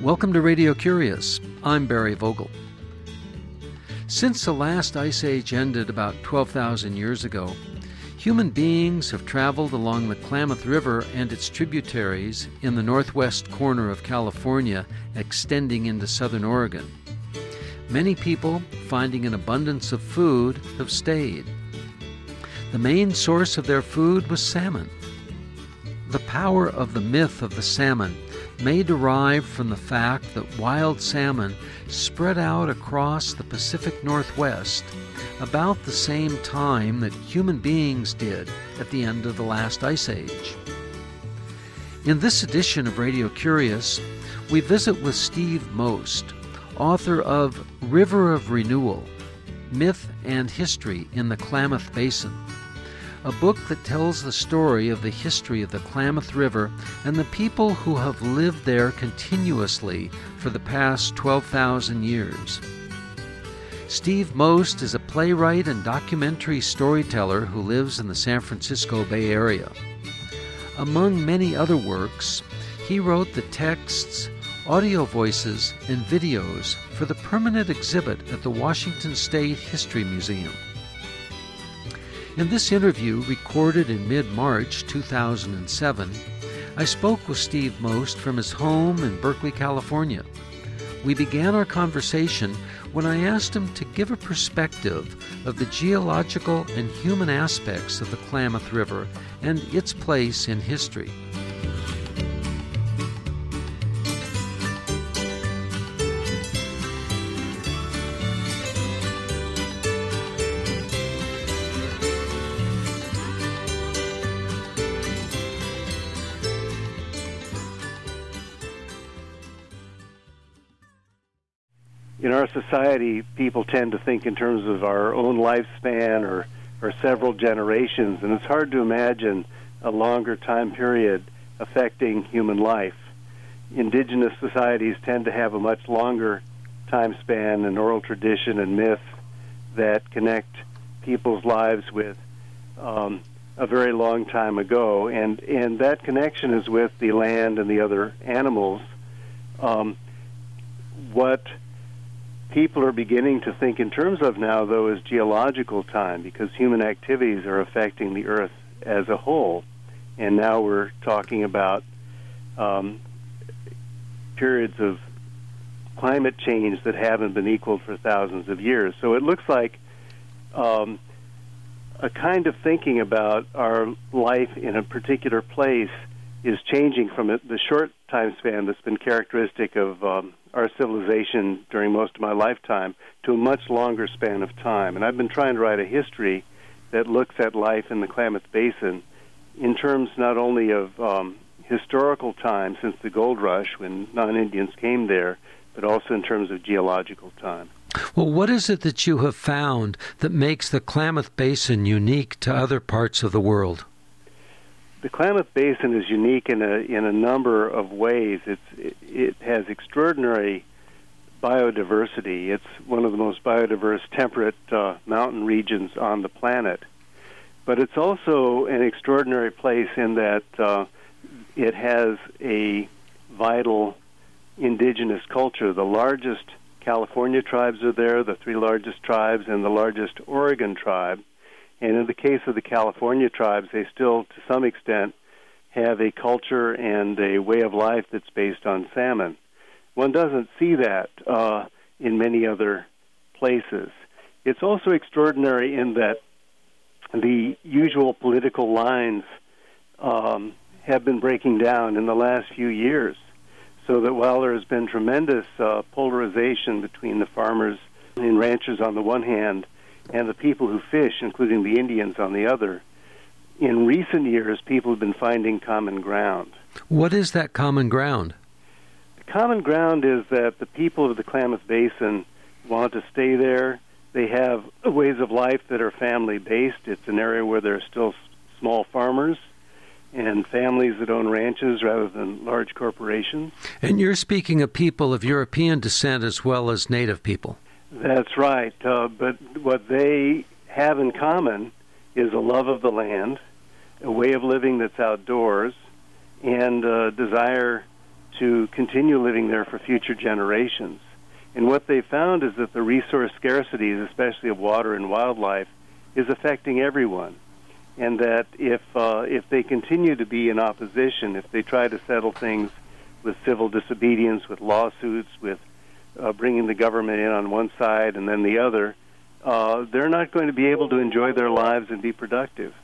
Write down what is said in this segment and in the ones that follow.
Welcome to Radio Curious. I'm Barry Vogel. Since the last ice age ended about 12,000 years ago, human beings have traveled along the Klamath River and its tributaries in the northwest corner of California, extending into southern Oregon. Many people, finding an abundance of food, have stayed. The main source of their food was salmon. The power of the myth of the salmon may derive from the fact that wild salmon spread out across the Pacific Northwest about the same time that human beings did at the end of the last ice age. In this edition of Radio Curious, we visit with Steve Most, author of River of Renewal Myth and History in the Klamath Basin a book that tells the story of the history of the Klamath River and the people who have lived there continuously for the past 12,000 years. Steve Most is a playwright and documentary storyteller who lives in the San Francisco Bay Area. Among many other works, he wrote the texts, audio voices, and videos for the permanent exhibit at the Washington State History Museum. In this interview, recorded in mid March 2007, I spoke with Steve Most from his home in Berkeley, California. We began our conversation when I asked him to give a perspective of the geological and human aspects of the Klamath River and its place in history. In our society, people tend to think in terms of our own lifespan or, or several generations, and it's hard to imagine a longer time period affecting human life. Indigenous societies tend to have a much longer time span and oral tradition and myth that connect people's lives with um, a very long time ago, and and that connection is with the land and the other animals. Um, what people are beginning to think in terms of now, though, is geological time because human activities are affecting the Earth as a whole. And now we're talking about um, periods of climate change that haven't been equaled for thousands of years. So it looks like um, a kind of thinking about our life in a particular place is changing from the short time span that's been characteristic of um, our civilization during most of my lifetime to a much longer span of time. And I've been trying to write a history that looks at life in the Klamath Basin in terms not only of um, historical time since the gold rush when non Indians came there, but also in terms of geological time. Well, what is it that you have found that makes the Klamath Basin unique to other parts of the world? The Klamath Basin is unique in a in a number of ways. It's it, it has extraordinary biodiversity. It's one of the most biodiverse temperate uh, mountain regions on the planet. But it's also an extraordinary place in that uh, it has a vital indigenous culture. The largest California tribes are there, the three largest tribes, and the largest Oregon tribe. And in the case of the California tribes, they still, to some extent, have a culture and a way of life that's based on salmon. One doesn't see that uh, in many other places. It's also extraordinary in that the usual political lines um, have been breaking down in the last few years. So that while there has been tremendous uh, polarization between the farmers and ranchers on the one hand and the people who fish, including the Indians on the other, in recent years, people have been finding common ground. What is that common ground? The common ground is that the people of the Klamath Basin want to stay there. They have ways of life that are family based. It's an area where there are still small farmers and families that own ranches rather than large corporations. And you're speaking of people of European descent as well as native people. That's right. Uh, but what they have in common is a love of the land, a way of living that's outdoors, and a desire to continue living there for future generations. And what they found is that the resource scarcities, especially of water and wildlife, is affecting everyone. And that if uh, if they continue to be in opposition, if they try to settle things with civil disobedience, with lawsuits, with uh, bringing the government in on one side and then the other, uh, they're not going to be able to enjoy their lives and be productive.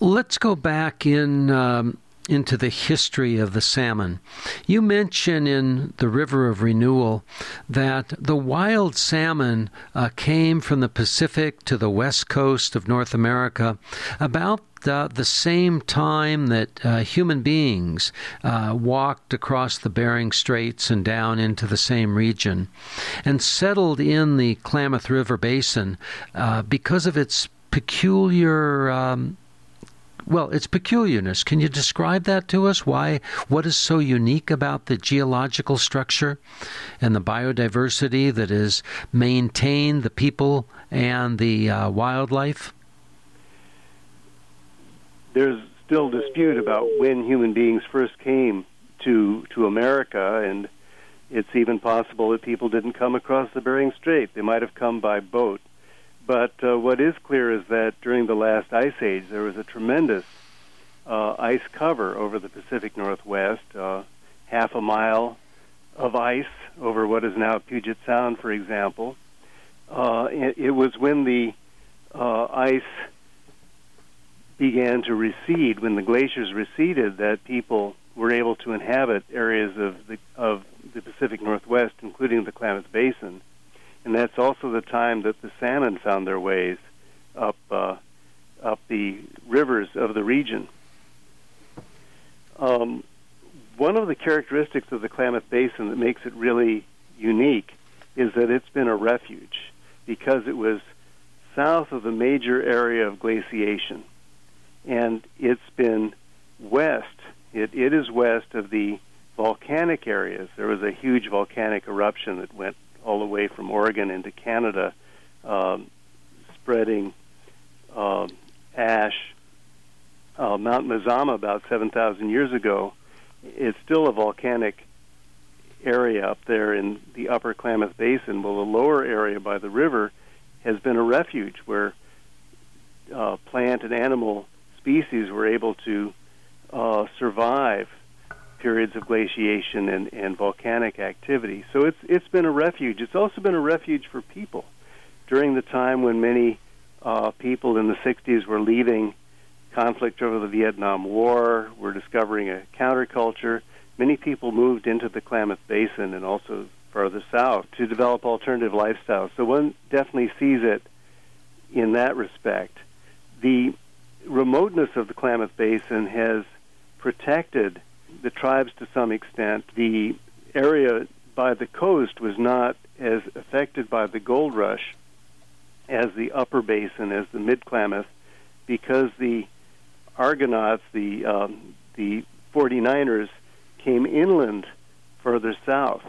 Let's go back in um, into the history of the salmon. You mention in the River of Renewal that the wild salmon uh, came from the Pacific to the west coast of North America about uh, the same time that uh, human beings uh, walked across the Bering Straits and down into the same region and settled in the Klamath River Basin uh, because of its peculiar. Um, well, its peculiarness. Can you describe that to us? Why? What is so unique about the geological structure and the biodiversity that is maintained, the people and the uh, wildlife? There's still dispute about when human beings first came to to America, and it's even possible that people didn't come across the Bering Strait. They might have come by boat. But uh, what is clear is that during the last ice age, there was a tremendous uh, ice cover over the Pacific Northwest, uh, half a mile of ice over what is now Puget Sound, for example. Uh, it, it was when the uh, ice began to recede, when the glaciers receded, that people were able to inhabit areas of the of the Pacific Northwest, including the Klamath Basin and that's also the time that the salmon found their ways up uh, up the rivers of the region. Um, one of the characteristics of the Klamath Basin that makes it really unique is that it's been a refuge because it was south of the major area of glaciation, and it's been west. It, it is west of the volcanic areas. There was a huge volcanic eruption that went all the way from Oregon into Canada, um, spreading uh, ash. Uh, Mount Mazama, about 7,000 years ago, is still a volcanic area up there in the upper Klamath Basin. Well, the lower area by the river has been a refuge where uh, plant and animal species were able to uh, survive periods of glaciation and, and volcanic activity. So it's it's been a refuge. It's also been a refuge for people during the time when many uh, people in the 60s were leaving conflict over the Vietnam War, were discovering a counterculture. Many people moved into the Klamath Basin and also further south to develop alternative lifestyles. So one definitely sees it in that respect. The remoteness of the Klamath Basin has protected the tribes to some extent. The area by the coast was not as affected by the gold rush as the upper basin, as the mid Klamath, because the Argonauts, the um, the 49ers, came inland further south.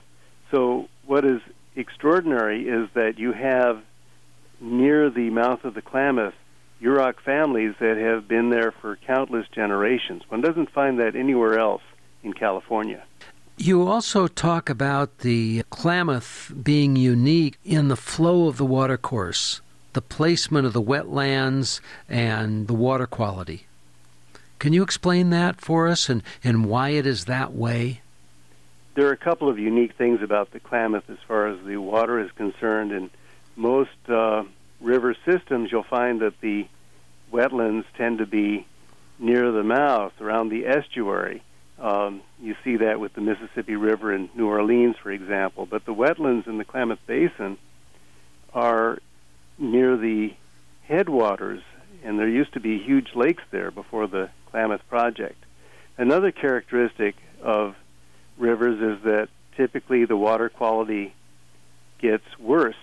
So what is extraordinary is that you have near the mouth of the Klamath Yurok families that have been there for countless generations. One doesn't find that anywhere else in California. You also talk about the Klamath being unique in the flow of the watercourse, the placement of the wetlands, and the water quality. Can you explain that for us and, and why it is that way? There are a couple of unique things about the Klamath as far as the water is concerned. In most uh, river systems, you'll find that the wetlands tend to be near the mouth, around the estuary. Um, you see that with the Mississippi River in New Orleans, for example. But the wetlands in the Klamath Basin are near the headwaters, and there used to be huge lakes there before the Klamath Project. Another characteristic of rivers is that typically the water quality gets worse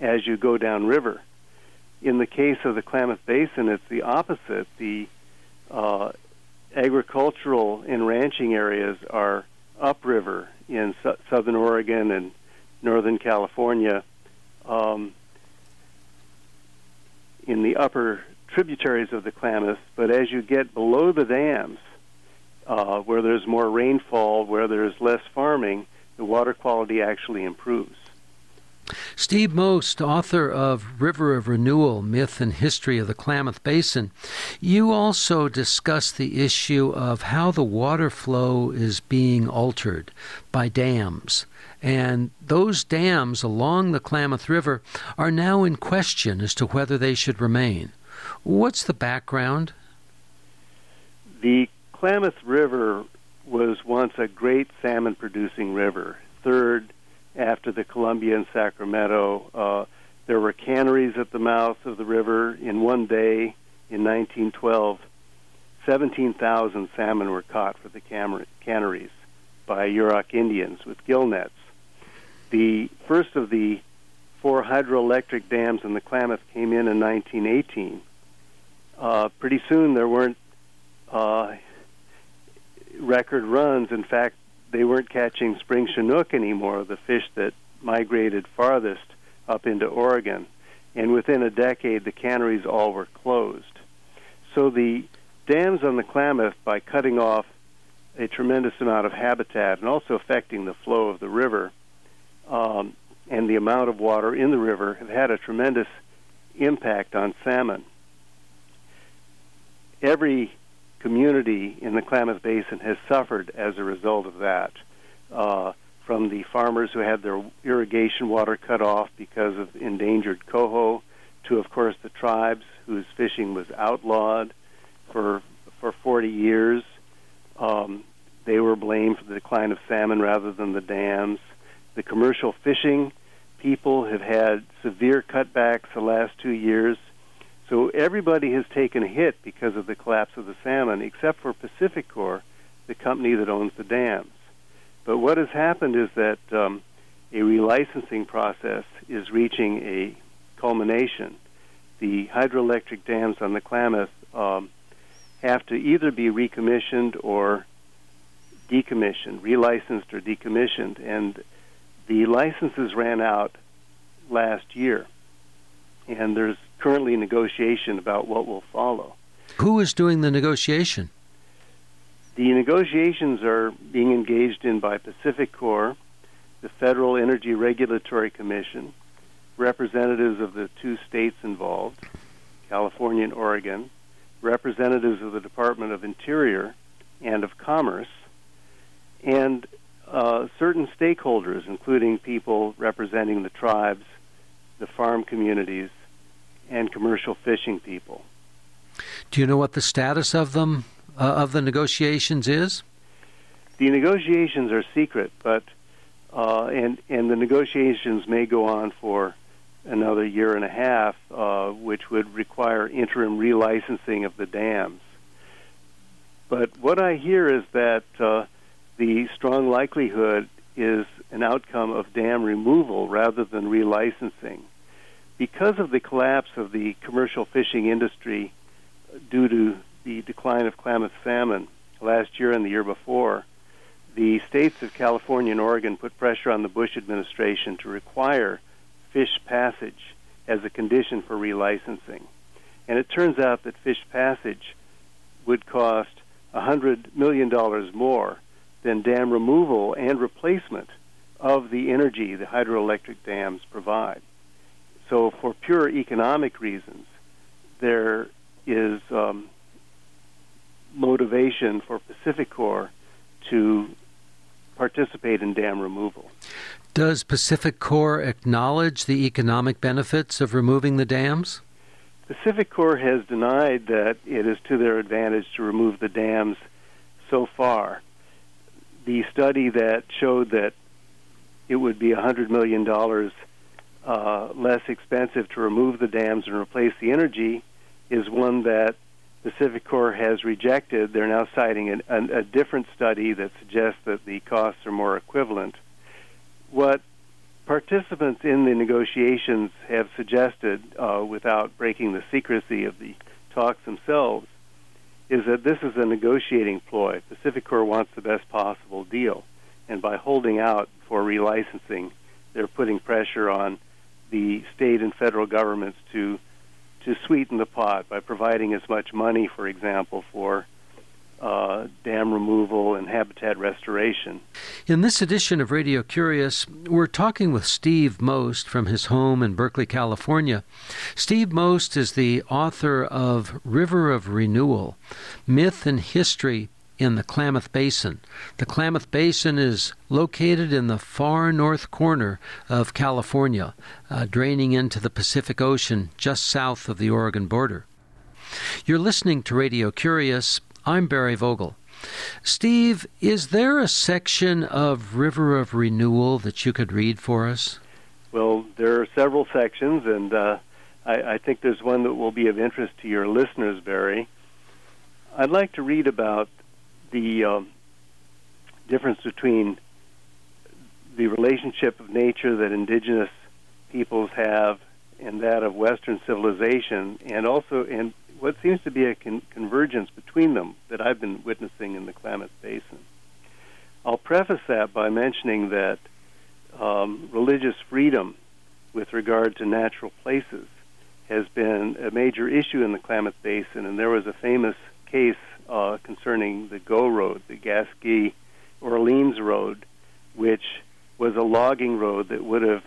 as you go downriver. In the case of the Klamath Basin, it's the opposite. The uh, agricultural and ranching areas are upriver in su- southern Oregon and northern California. Um, in the upper tributaries of the Klamath, but as you get below the dams, uh, where there's more rainfall, where there's less farming, the water quality actually improves. Steve Most, author of River of Renewal Myth and History of the Klamath Basin, you also discuss the issue of how the water flow is being altered by dams. And those dams along the Klamath River are now in question as to whether they should remain. What's the background? The Klamath River was once a great salmon producing river, third after the Columbia and Sacramento. Uh, there were canneries at the mouth of the river. In one day in 1912, 17,000 salmon were caught for the canneries by Yurok Indians with gill nets. The first of the four hydroelectric dams in the Klamath came in in 1918. Uh, pretty soon there weren't uh, record runs. In fact, they weren't catching spring chinook anymore, the fish that migrated farthest up into Oregon. And within a decade, the canneries all were closed. So the dams on the Klamath, by cutting off a tremendous amount of habitat and also affecting the flow of the river um, and the amount of water in the river, have had a tremendous impact on salmon. Every community in the Klamath Basin has suffered as a result of that. Uh, from the farmers who had their irrigation water cut off because of endangered coho, to of course the tribes whose fishing was outlawed for for 40 years. Um, they were blamed for the decline of salmon rather than the dams. The commercial fishing people have had severe cutbacks the last two years so everybody has taken a hit because of the collapse of the salmon, except for PacifiCorp, the company that owns the dams. But what has happened is that um, a relicensing process is reaching a culmination. The hydroelectric dams on the Klamath um, have to either be recommissioned or decommissioned, relicensed or decommissioned, and the licenses ran out last year. And there's currently in negotiation about what will follow. Who is doing the negotiation? The negotiations are being engaged in by PacifiCorp, the Federal Energy Regulatory Commission, representatives of the two states involved, California and Oregon, representatives of the Department of Interior and of Commerce, and uh, certain stakeholders, including people representing the tribes, the farm communities, and commercial fishing people. Do you know what the status of them uh, of the negotiations is? The negotiations are secret, but uh, and and the negotiations may go on for another year and a half, uh, which would require interim relicensing of the dams. But what I hear is that uh, the strong likelihood is an outcome of dam removal rather than relicensing because of the collapse of the commercial fishing industry due to the decline of Klamath salmon last year and the year before, the states of California and Oregon put pressure on the Bush administration to require fish passage as a condition for relicensing. And it turns out that fish passage would cost $100 million more than dam removal and replacement of the energy the hydroelectric dams provide. So, for pure economic reasons, there is um, motivation for PacifiCorp to participate in dam removal. Does PacifiCorp acknowledge the economic benefits of removing the dams? PacifiCorp has denied that it is to their advantage to remove the dams so far. The study that showed that it would be $100 million uh, less expensive to remove the dams and replace the energy is one that PacifiCorp has rejected. They're now citing an, an, a different study that suggests that the costs are more equivalent. What participants in the negotiations have suggested, uh, without breaking the secrecy of the talks themselves, is that this is a negotiating ploy. PacifiCorp wants the best possible deal, and by holding out for relicensing, they're putting pressure on the state and federal governments to to sweeten the pot by providing as much money, for example, for uh, dam removal and habitat restoration. In this edition of Radio Curious, we're talking with Steve Most from his home in Berkeley, California. Steve Most is the author of River of Renewal Myth and History in the Klamath Basin. The Klamath Basin is located in the far north corner of California, uh, draining into the Pacific Ocean just south of the Oregon border. You're listening to Radio Curious. I'm Barry Vogel. Steve, is there a section of River of Renewal that you could read for us? Well, there are several sections, and uh, I, I, think there's one that will be of interest to your listeners, Barry. I'd like to read about the um, difference between the relationship of nature that indigenous peoples have and that of Western civilization, and also in what seems to be a con- convergence between them that I've been witnessing in the Klamath Basin. I'll preface that by mentioning that um, religious freedom with regard to natural places has been a major issue in the Klamath Basin, and there was a famous case uh, concerning the Go Road, the Gasquet Orleans Road, which was a logging road that would have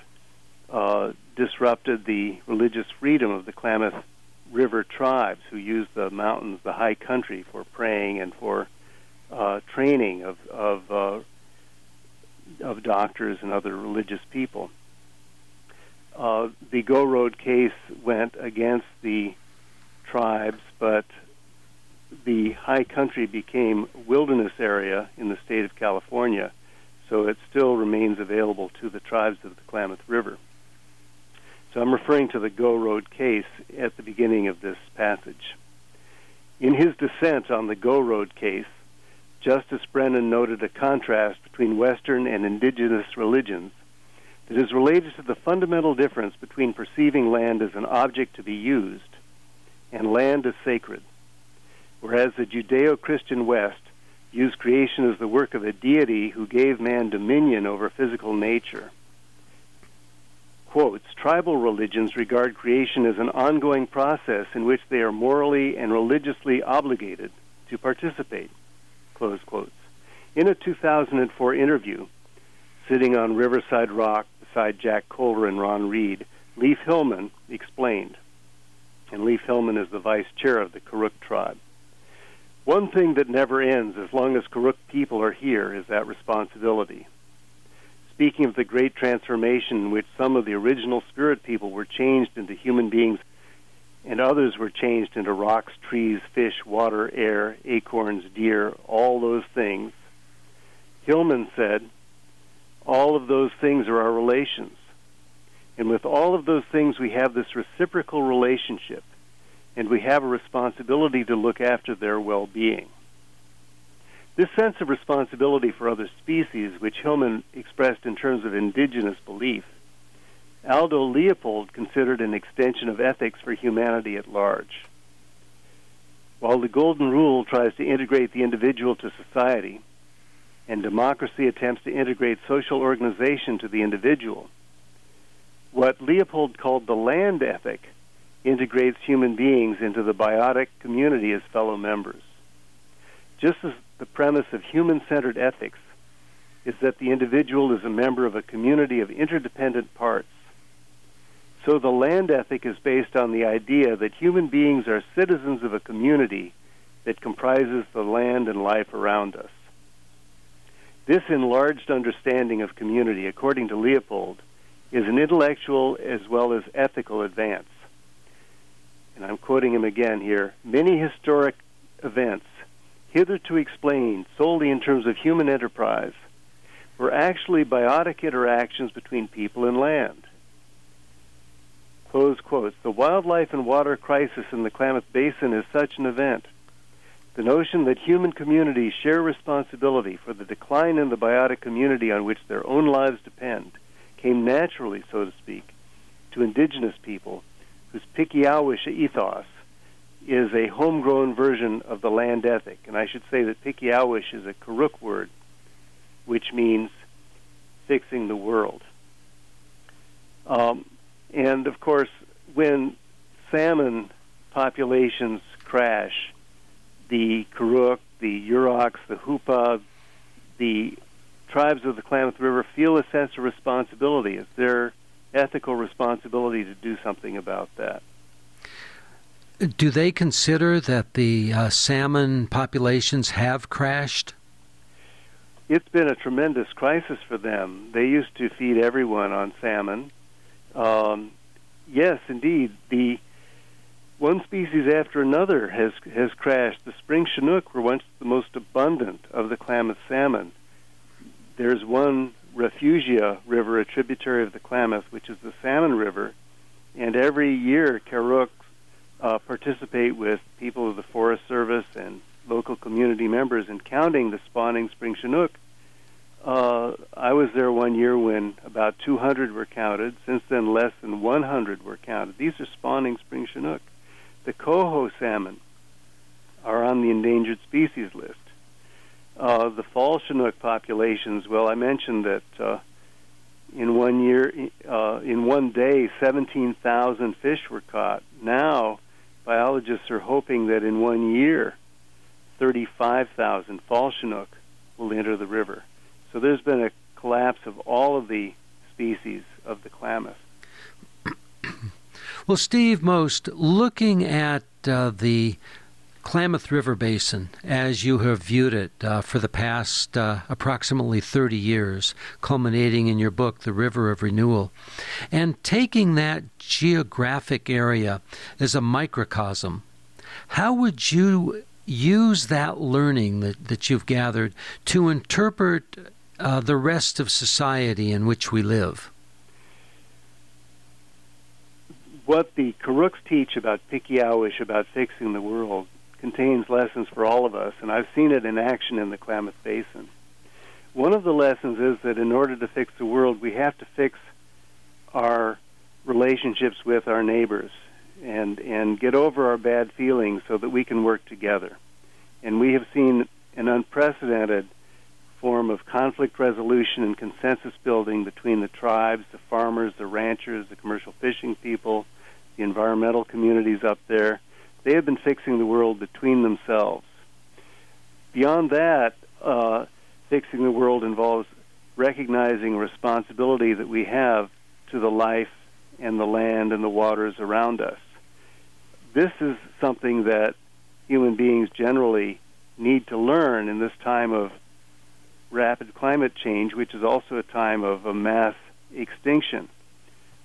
uh, disrupted the religious freedom of the Klamath river tribes who use the mountains, the high country, for praying and for uh, training of of, uh, of doctors and other religious people. Uh, the Go Road case went against the tribes, but the high country became wilderness area in the state of California, so it still remains available to the tribes of the Klamath River. So I'm referring to the Go Road case at the beginning of this passage. In his dissent on the Go Road case, Justice Brennan noted a contrast between Western and indigenous religions that is related to the fundamental difference between perceiving land as an object to be used and land as sacred. Whereas the Judeo Christian West views creation as the work of a deity who gave man dominion over physical nature quotes, tribal religions regard creation as an ongoing process in which they are morally and religiously obligated to participate, close quotes. In a 2004 interview, sitting on Riverside Rock beside Jack Coulter and Ron Reed, Leaf Hillman explained, and Leaf Hillman is the vice chair of the Karuk tribe. One thing that never ends as long as Karuk people are here is that responsibility speaking of the great transformation in which some of the original spirit people were changed into human beings and others were changed into rocks, trees, fish, water, air, acorns, deer, all those things, Hillman said, all of those things are our relations. And with all of those things, we have this reciprocal relationship, and we have a responsibility to look after their well being. This sense of responsibility for other species, which Hillman expressed in terms of indigenous belief, Aldo Leopold considered an extension of ethics for humanity at large. While the Golden Rule tries to integrate the individual to society, and democracy attempts to integrate social organization to the individual, what Leopold called the land ethic integrates human beings into the biotic community as fellow members. Just as the premise of human centered ethics is that the individual is a member of a community of interdependent parts. So the land ethic is based on the idea that human beings are citizens of a community that comprises the land and life around us. This enlarged understanding of community, according to Leopold, is an intellectual as well as ethical advance. And I'm quoting him again here. Many historic events hitherto explained solely in terms of human enterprise, were actually biotic interactions between people and land. Close quotes. The wildlife and water crisis in the Klamath Basin is such an event. The notion that human communities share responsibility for the decline in the biotic community on which their own lives depend came naturally, so to speak, to indigenous people whose Pikiawish ethos is a homegrown version of the land ethic. And I should say that Pikiawish is a Karuk word, which means fixing the world. Um, and of course, when salmon populations crash, the Karuk, the Yurok, the Hupa, the tribes of the Klamath River feel a sense of responsibility. It's their ethical responsibility to do something about that. Do they consider that the uh, salmon populations have crashed? It's been a tremendous crisis for them. They used to feed everyone on salmon. Um, yes, indeed, the one species after another has has crashed. The spring chinook were once the most abundant of the Klamath salmon. There's one Refugia River, a tributary of the Klamath, which is the Salmon River, and every year Karuk uh, participate with people of the Forest Service and local community members in counting the spawning spring chinook. Uh, I was there one year when about 200 were counted. Since then, less than 100 were counted. These are spawning spring chinook. The coho salmon are on the endangered species list. Uh, the fall chinook populations, well, I mentioned that uh, in one year, uh, in one day, 17,000 fish were caught. Now, biologists are hoping that in one year, 35,000 fall chinook will enter the river. So there's been a collapse of all of the species of the Klamath. Well, Steve Most, looking at uh, the Klamath River Basin as you have viewed it uh, for the past uh, approximately 30 years, culminating in your book, The River of Renewal, and taking that geographic area as a microcosm, how would you use that learning that, that you've gathered to interpret uh, the rest of society in which we live? What the Karuks teach about Pikiawish, about fixing the world, contains lessons for all of us, and I've seen it in action in the Klamath Basin. One of the lessons is that in order to fix the world, we have to fix our relationships with our neighbors and and get over our bad feelings so that we can work together. And we have seen an unprecedented form of conflict resolution and consensus building between the tribes, the farmers, the ranchers, the commercial fishing people, the environmental communities up there. They have been fixing the world between themselves. Beyond that, uh, fixing the world involves recognizing responsibility that we have to the life and the land and the waters around us. This is something that human beings generally need to learn in this time of rapid climate change, which is also a time of a mass extinction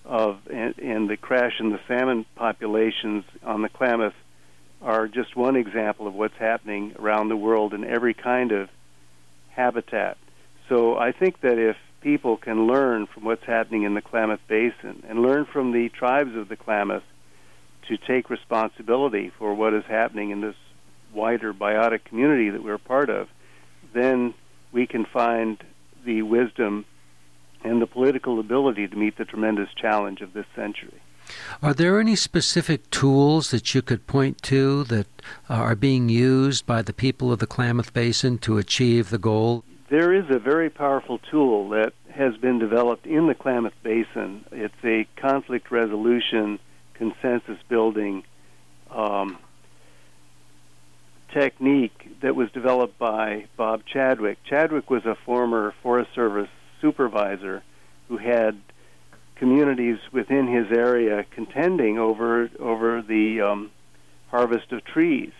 of and, and the crash in the salmon populations on the Klamath are just one example of what's happening around the world in every kind of habitat. So I think that if people can learn from what's happening in the Klamath Basin and learn from the tribes of the Klamath to take responsibility for what is happening in this wider biotic community that we're a part of, then we can find the wisdom and the political ability to meet the tremendous challenge of this century. Are there any specific tools that you could point to that are being used by the people of the Klamath Basin to achieve the goal? There is a very powerful tool that has been developed in the Klamath Basin. It's a conflict resolution, consensus building um, technique that was developed by Bob Chadwick. Chadwick was a former Forest Service supervisor who had communities within his area contending over over the um, harvest of trees.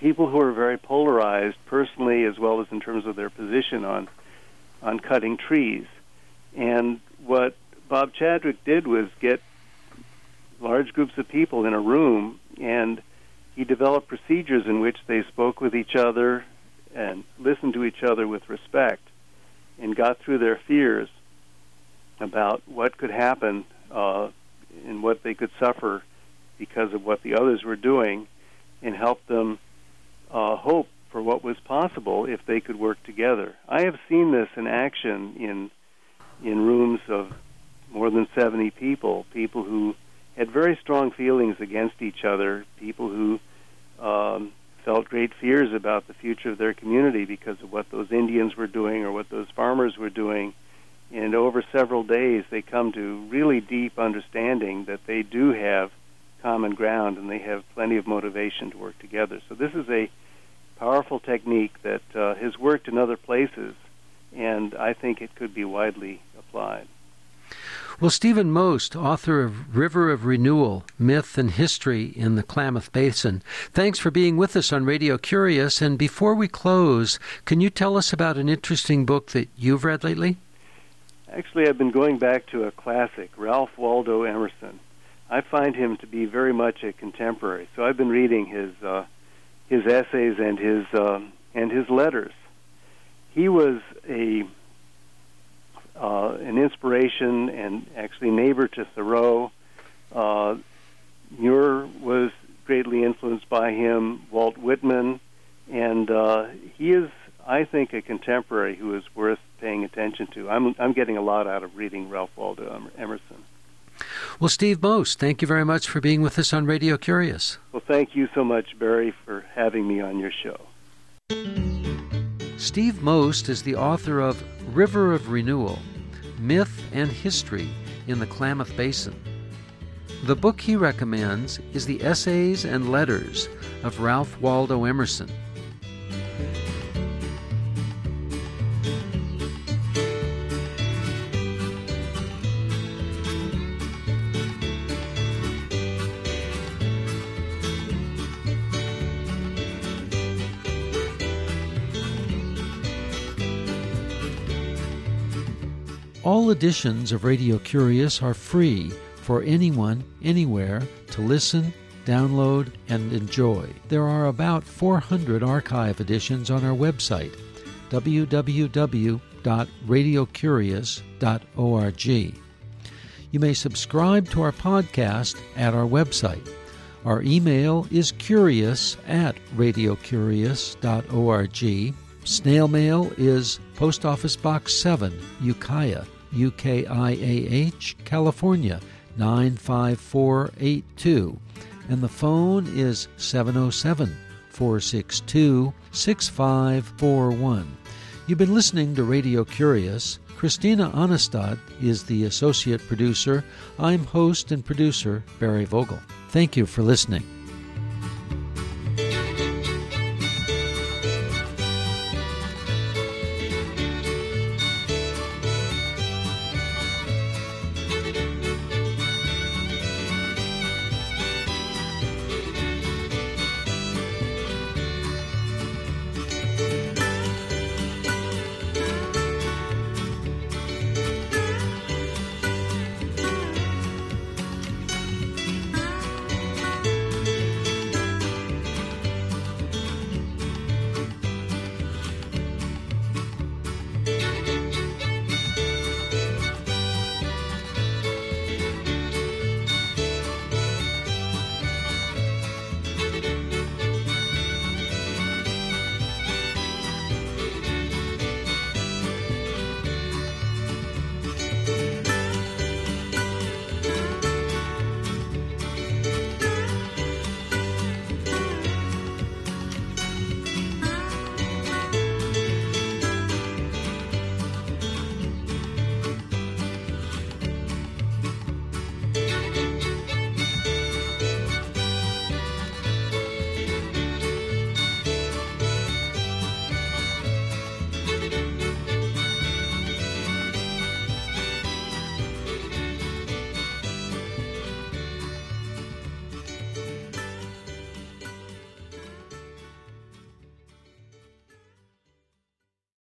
People who are very polarized personally as well as in terms of their position on on cutting trees. And what Bob Chadwick did was get large groups of people in a room and he developed procedures in which they spoke with each other and listened to each other with respect and got through their fears about what could happen uh, and what they could suffer because of what the others were doing and help them uh, hope for what was possible if they could work together. I have seen this in action in in rooms of more than 70 people, people who had very strong feelings against each other, people who um, felt great fears about the future of their community because of what those Indians were doing or what those farmers were doing. And over several days, they come to really deep understanding that they do have common ground and they have plenty of motivation to work together. So this is a powerful technique that uh, has worked in other places, and I think it could be widely applied. Well, Stephen Most, author of River of Renewal Myth and History in the Klamath Basin, thanks for being with us on Radio Curious. And before we close, can you tell us about an interesting book that you've read lately? Actually, I've been going back to a classic, Ralph Waldo Emerson. I find him to be very much a contemporary. So I've been reading his uh, his essays and his uh, and his letters. He was a uh, an inspiration and actually neighbor to Thoreau. Uh, Muir was greatly influenced by him, Walt Whitman, and uh, he is, I think, a contemporary who is worth paying attention to. I'm, I'm getting a lot out of reading Ralph Waldo Emerson. Well, Steve Most, thank you very much for being with us on Radio Curious. Well, thank you so much, Barry, for having me on your show. Steve Most is the author of River of Renewal Myth and History in the Klamath Basin. The book he recommends is the Essays and Letters of Ralph Waldo Emerson. All editions of Radio Curious are free for anyone, anywhere to listen, download, and enjoy. There are about 400 archive editions on our website, www.radiocurious.org. You may subscribe to our podcast at our website. Our email is curious at radiocurious.org. Snail mail is Post Office Box 7, Ukiah, UKIAH, California 95482. And the phone is 707 462 6541. You've been listening to Radio Curious. Christina Aanestad is the associate producer. I'm host and producer Barry Vogel. Thank you for listening.